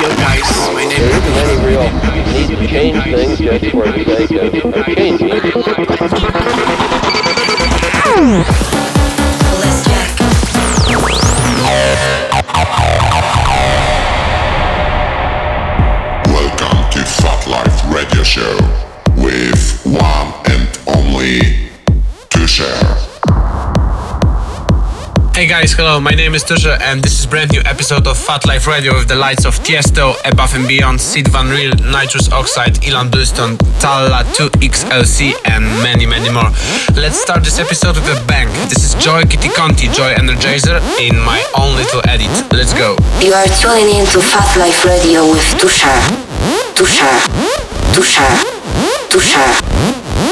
yo guys, my name There isn't any real need to change things just for the sake of, of changing it. Guys, hello, my name is Tusha and this is brand new episode of Phatlive Radio with the lights of Tiesto, Above and Beyond, Sied Van Riel, Nitrous Oxide, Ilan Bluestone, Talla 2XLC and many many more. Let's start this episode with a bang. This is Joy Kitikonti, Joy Energizer in my own little edit. Let's go. You are tuning in to Phatlive Radio with. Tushar. Tushar. Tushar. Welcome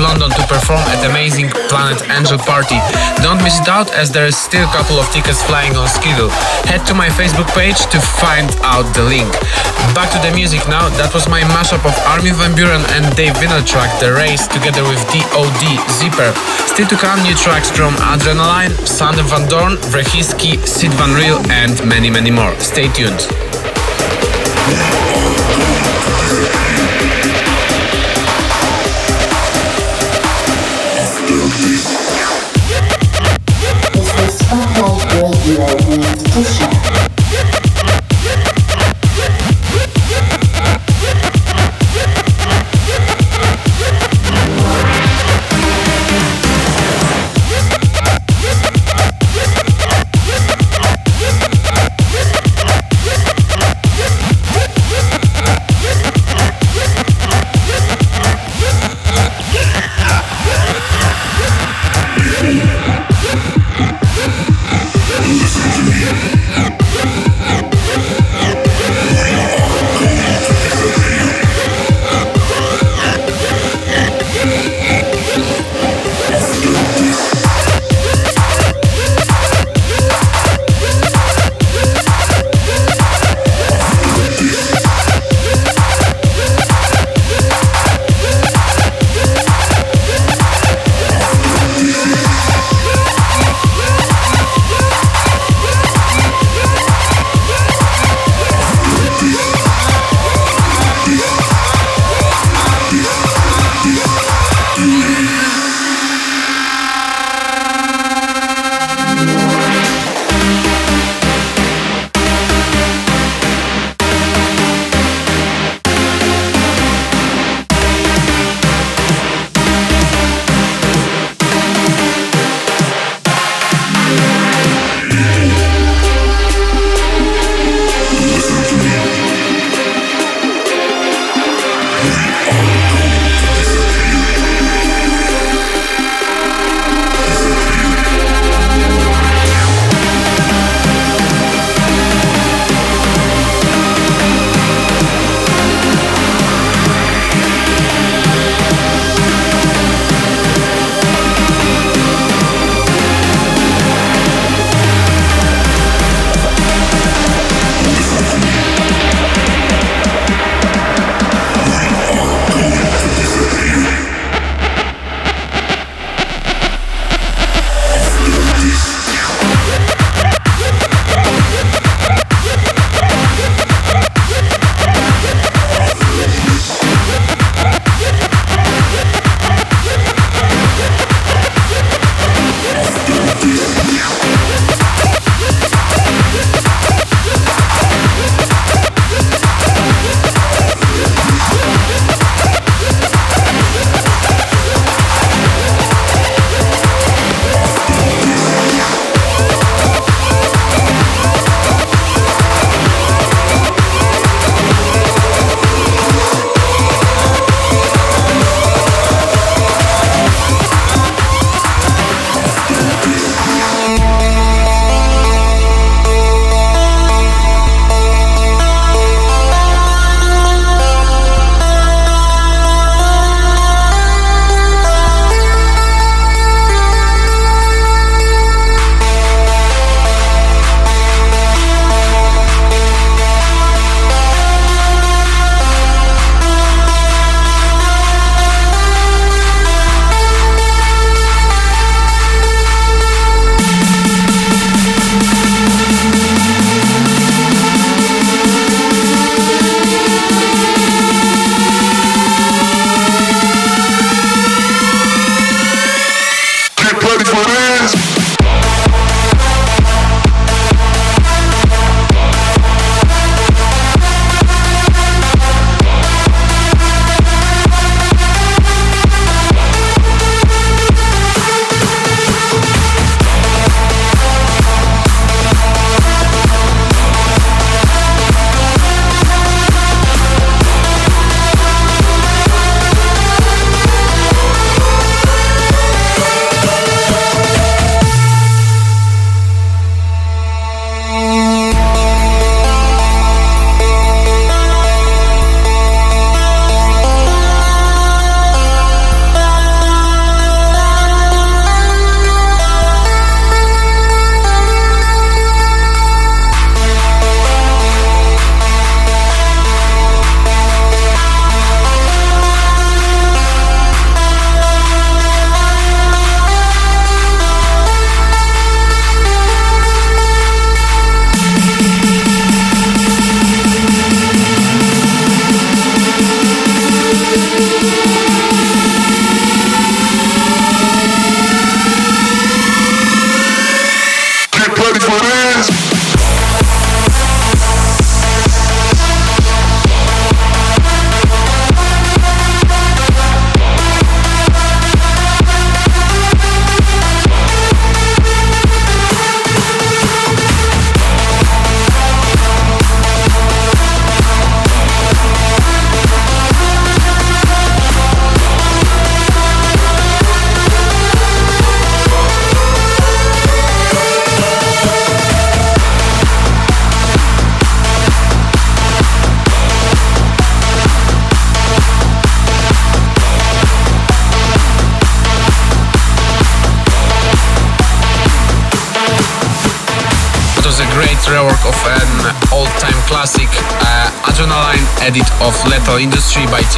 London to perform at amazing Planet Angel party. Don't miss it out as there is still a couple of tickets flying on schedule. Head to my Facebook page to find out the link. Back to the music now. That was my mashup of Armin van Buuren and Dave Winnel track The Race together with DOD Zipper. Still to come new tracks from Adrena Line, Sander van Doorn, Wrechiski, Sied Van Riel and many many more. Stay tuned. Radio with Tusha.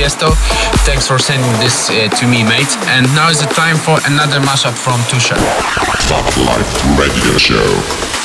Tiesto. Thanks for sending this uh, to me, mate. And now is the time for another mashup from Tusha. Phatlive Radio Show.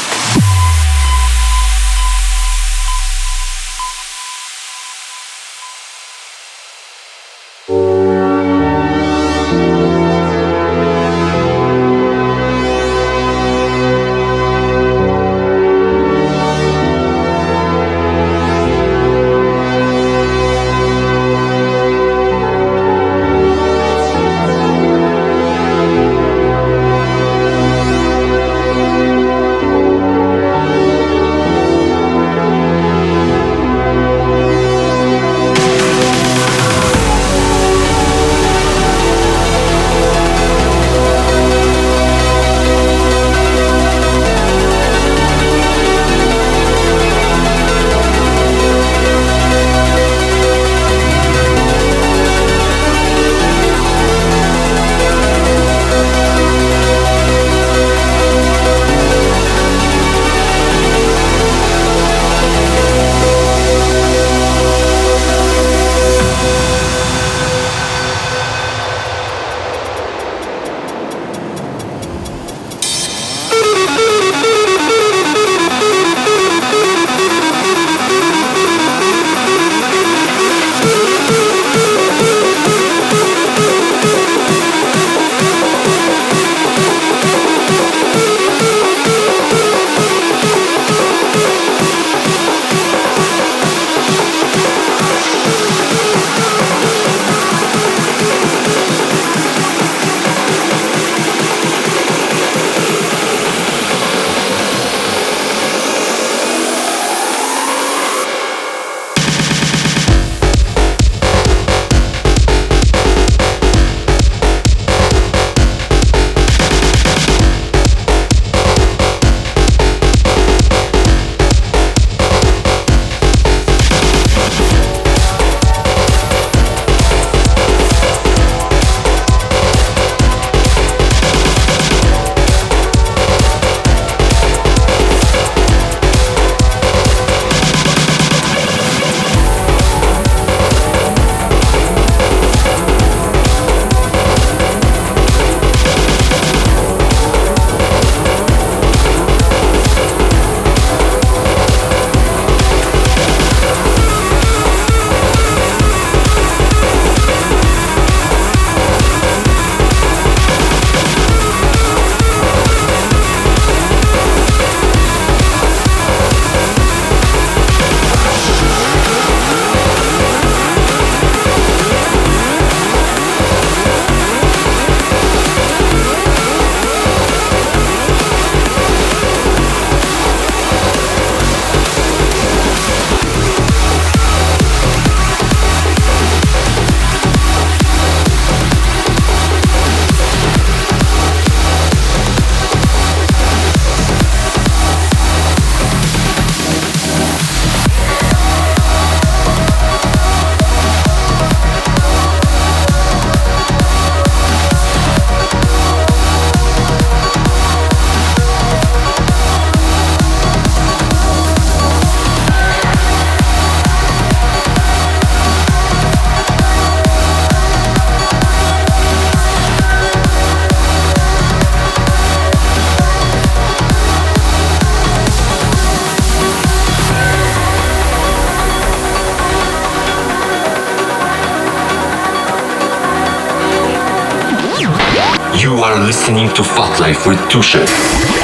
Listening to Phatlive with Tusche.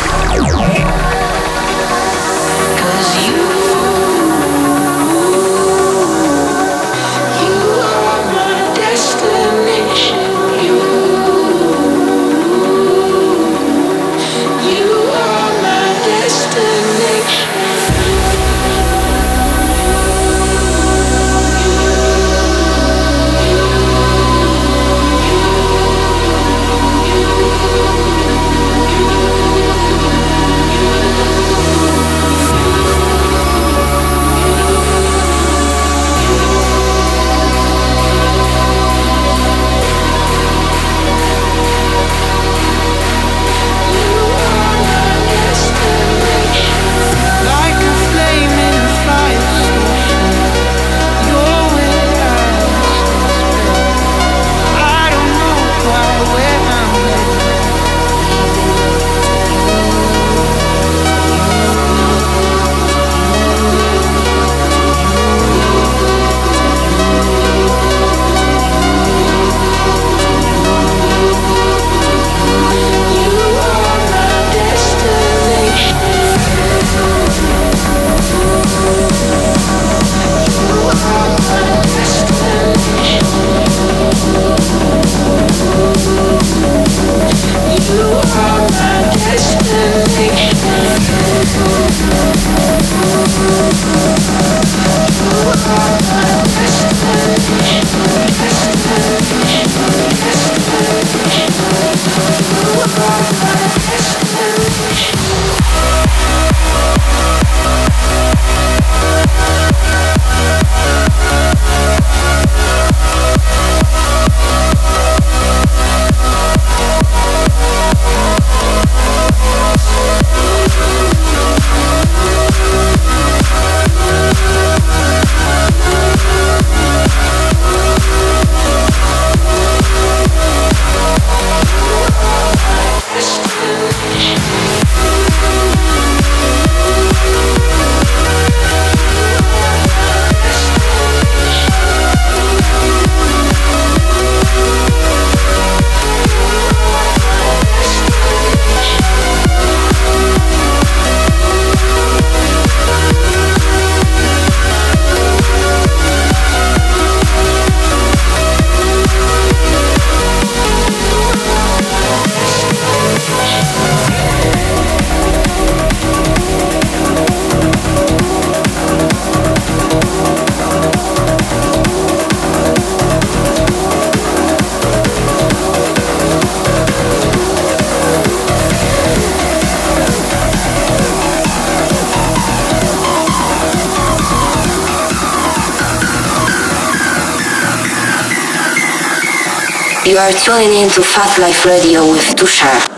You are tuning in to Phatlive Radio with Tushar.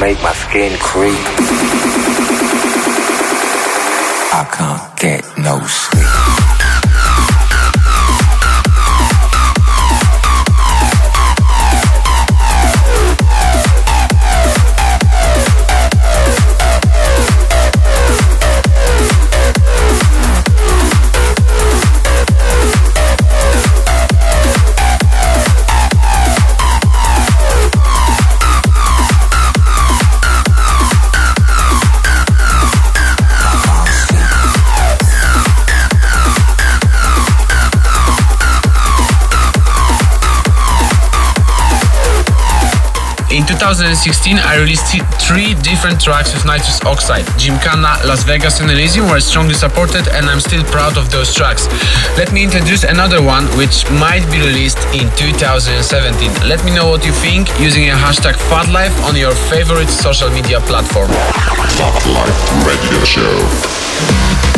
make my skin creep. 2016, I released three different tracks with nitrous oxide. Gymkhana, Las Vegas, and Elysium were strongly supported, and I'm still proud of those tracks. Let me introduce another one which might be released in 2017. Let me know what you think using a hashtag FATLife on your favorite social media platform. Phatlive Radio Show.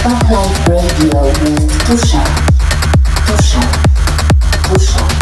Spotlight Radio with 2sher. 2sher. 2sher.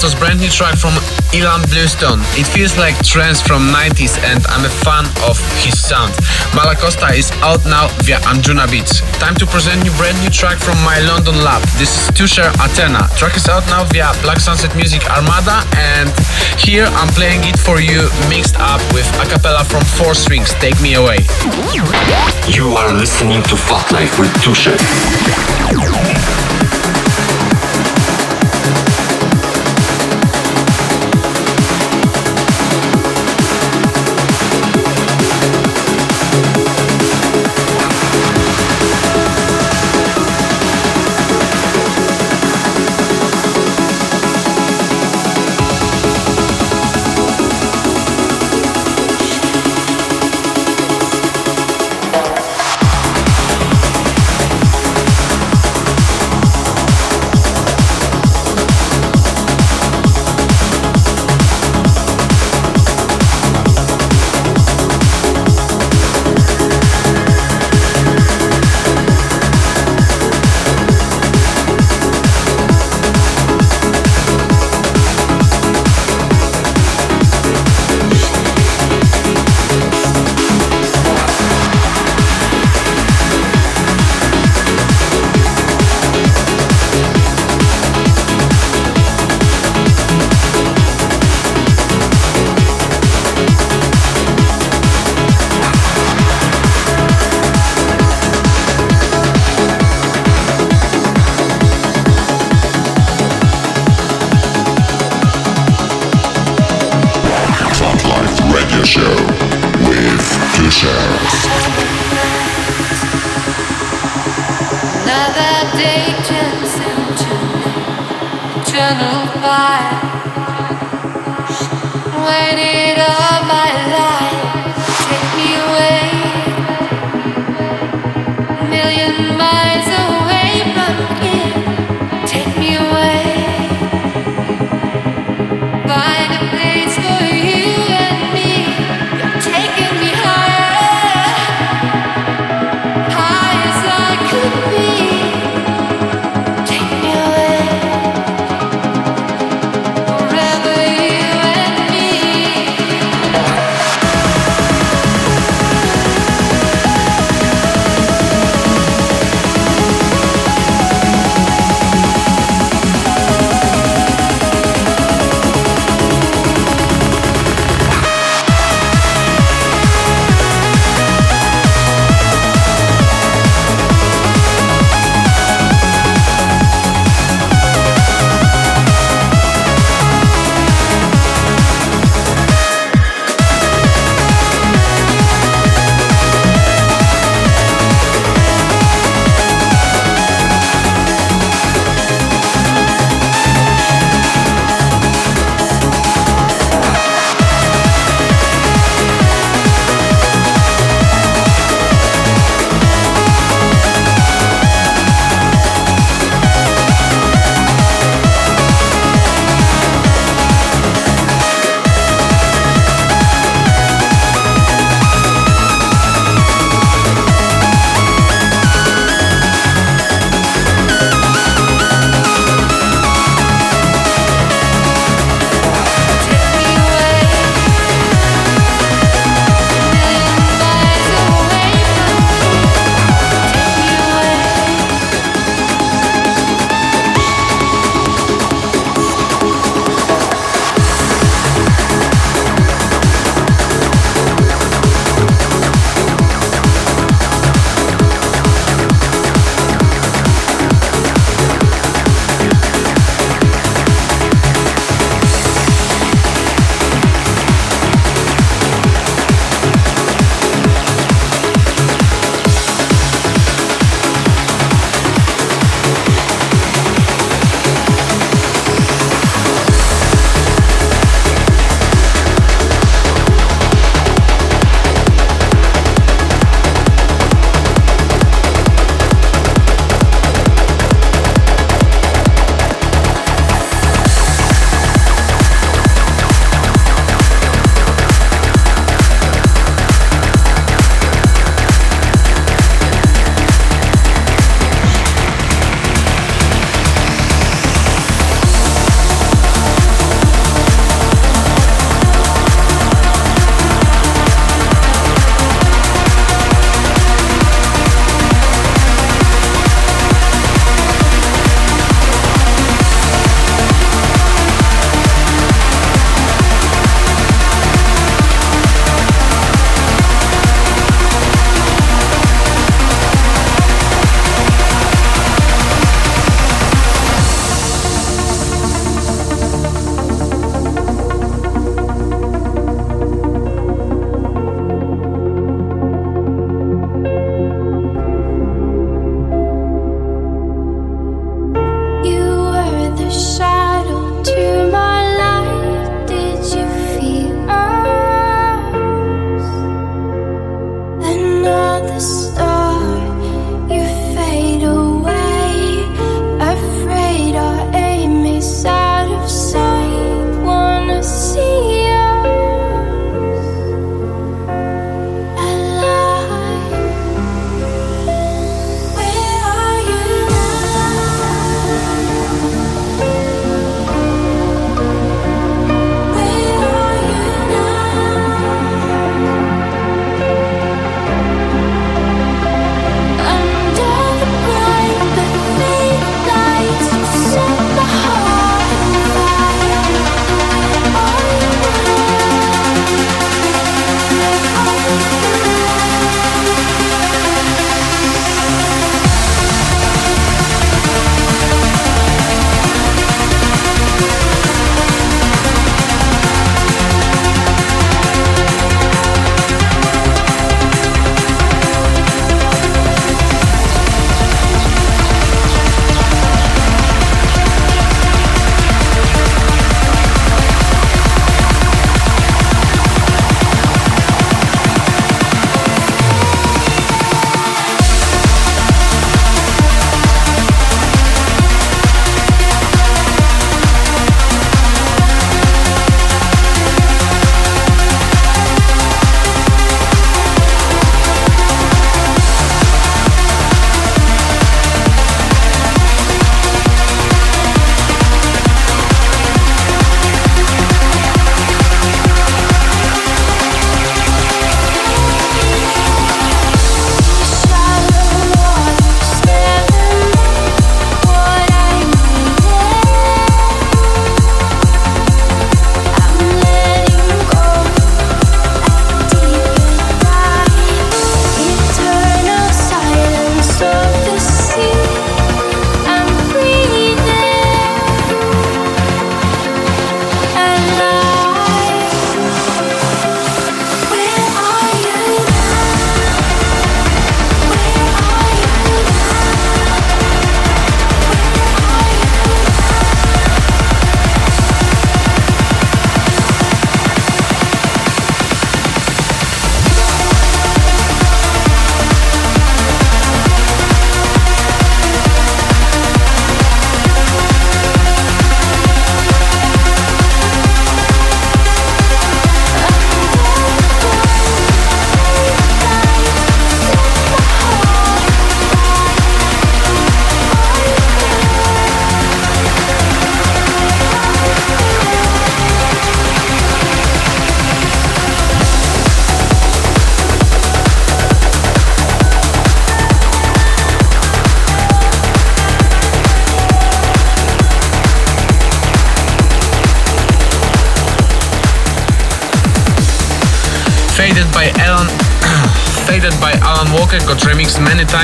That was brand new track from Ilan Bluestone. It feels like trance from 90s and I'm a fan of his sound. Malacosta is out now via Anjunabeats. Time to present you brand new track from my London lab. This is 2sher Athena. Track is out now via Black Sunset Music Armada and here I'm playing it for you mixed up with a cappella from Four Strings. Take me away. You are listening to Phatlive with 2sher.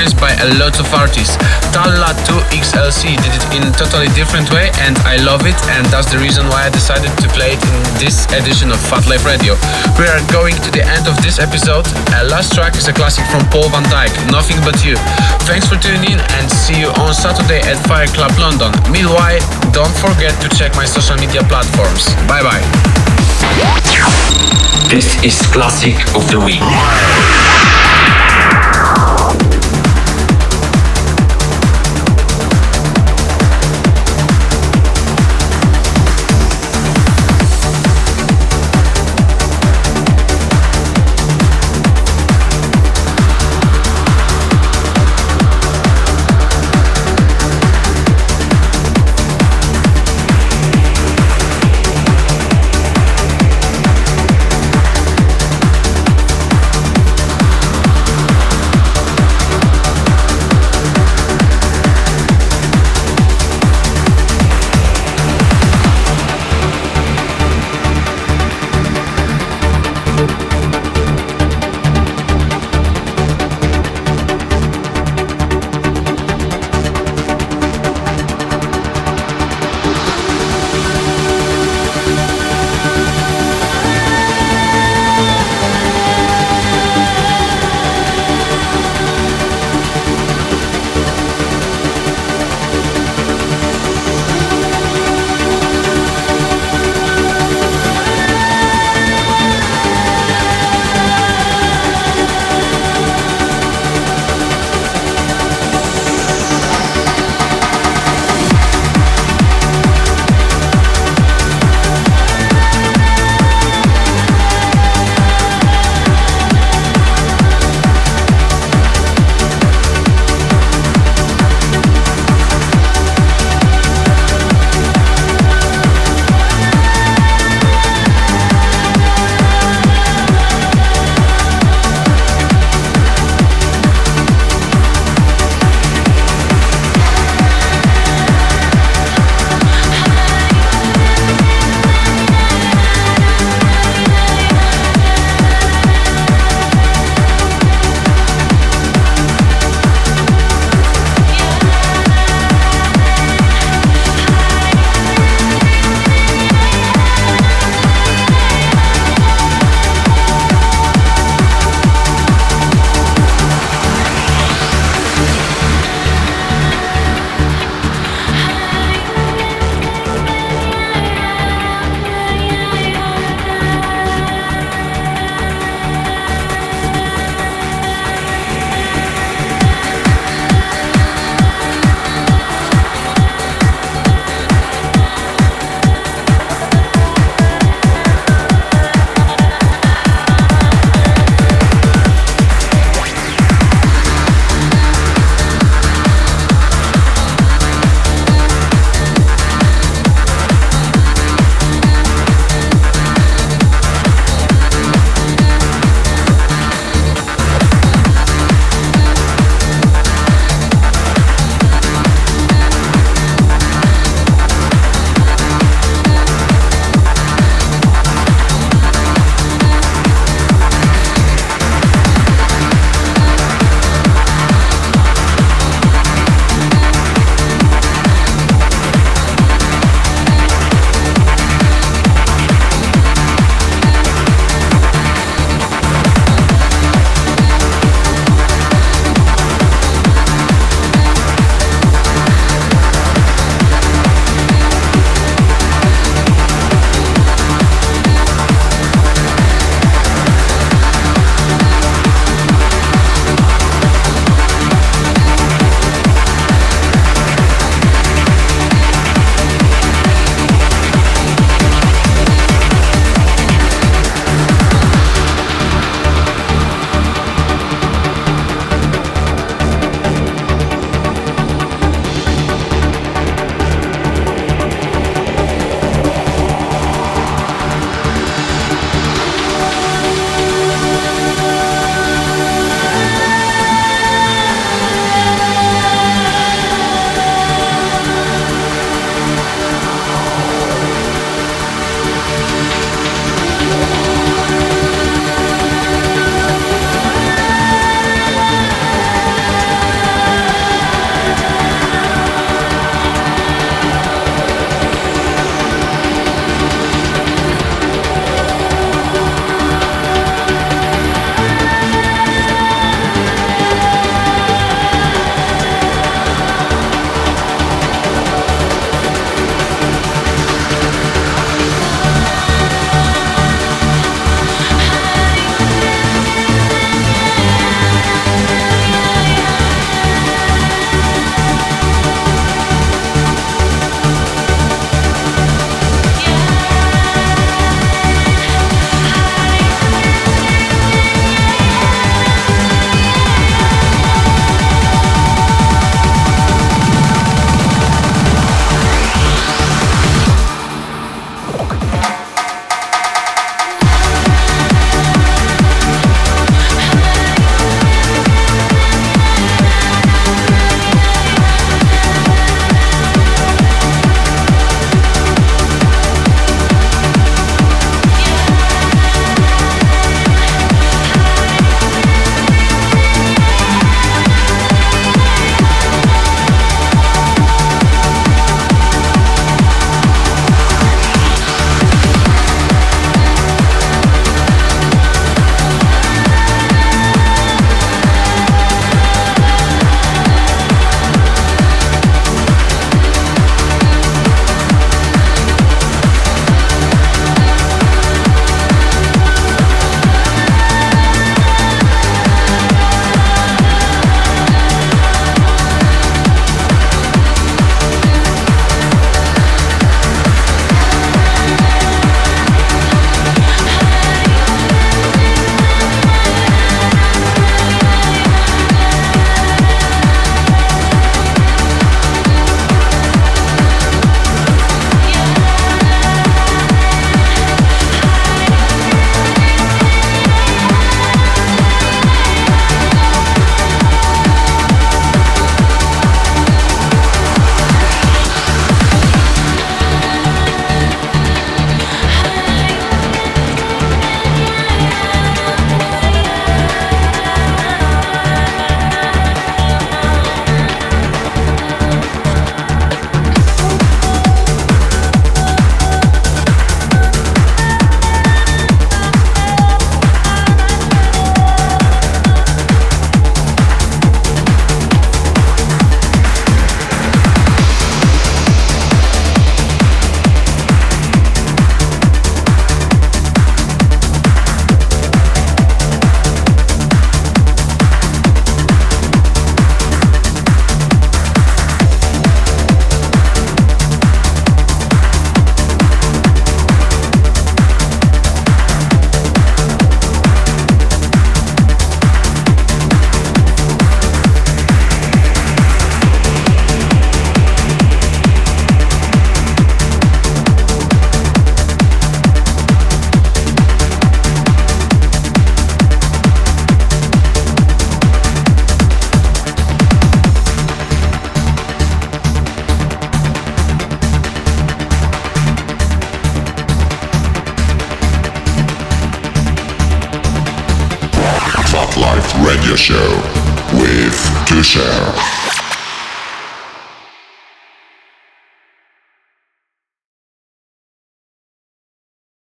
Times by a lot of artists. Talla 2XLC did it in a totally different way and I love it and that's the reason why I decided to play it in this edition of Phatlive Radio. We are going to the end of this episode. Uh, last track is a classic from Paul van Dyk, Nothing But You. Thanks for tuning in and see you on Saturday at Fire Club London. Meanwhile, don't forget to check my social media platforms. Bye bye. This is Classic of the Week.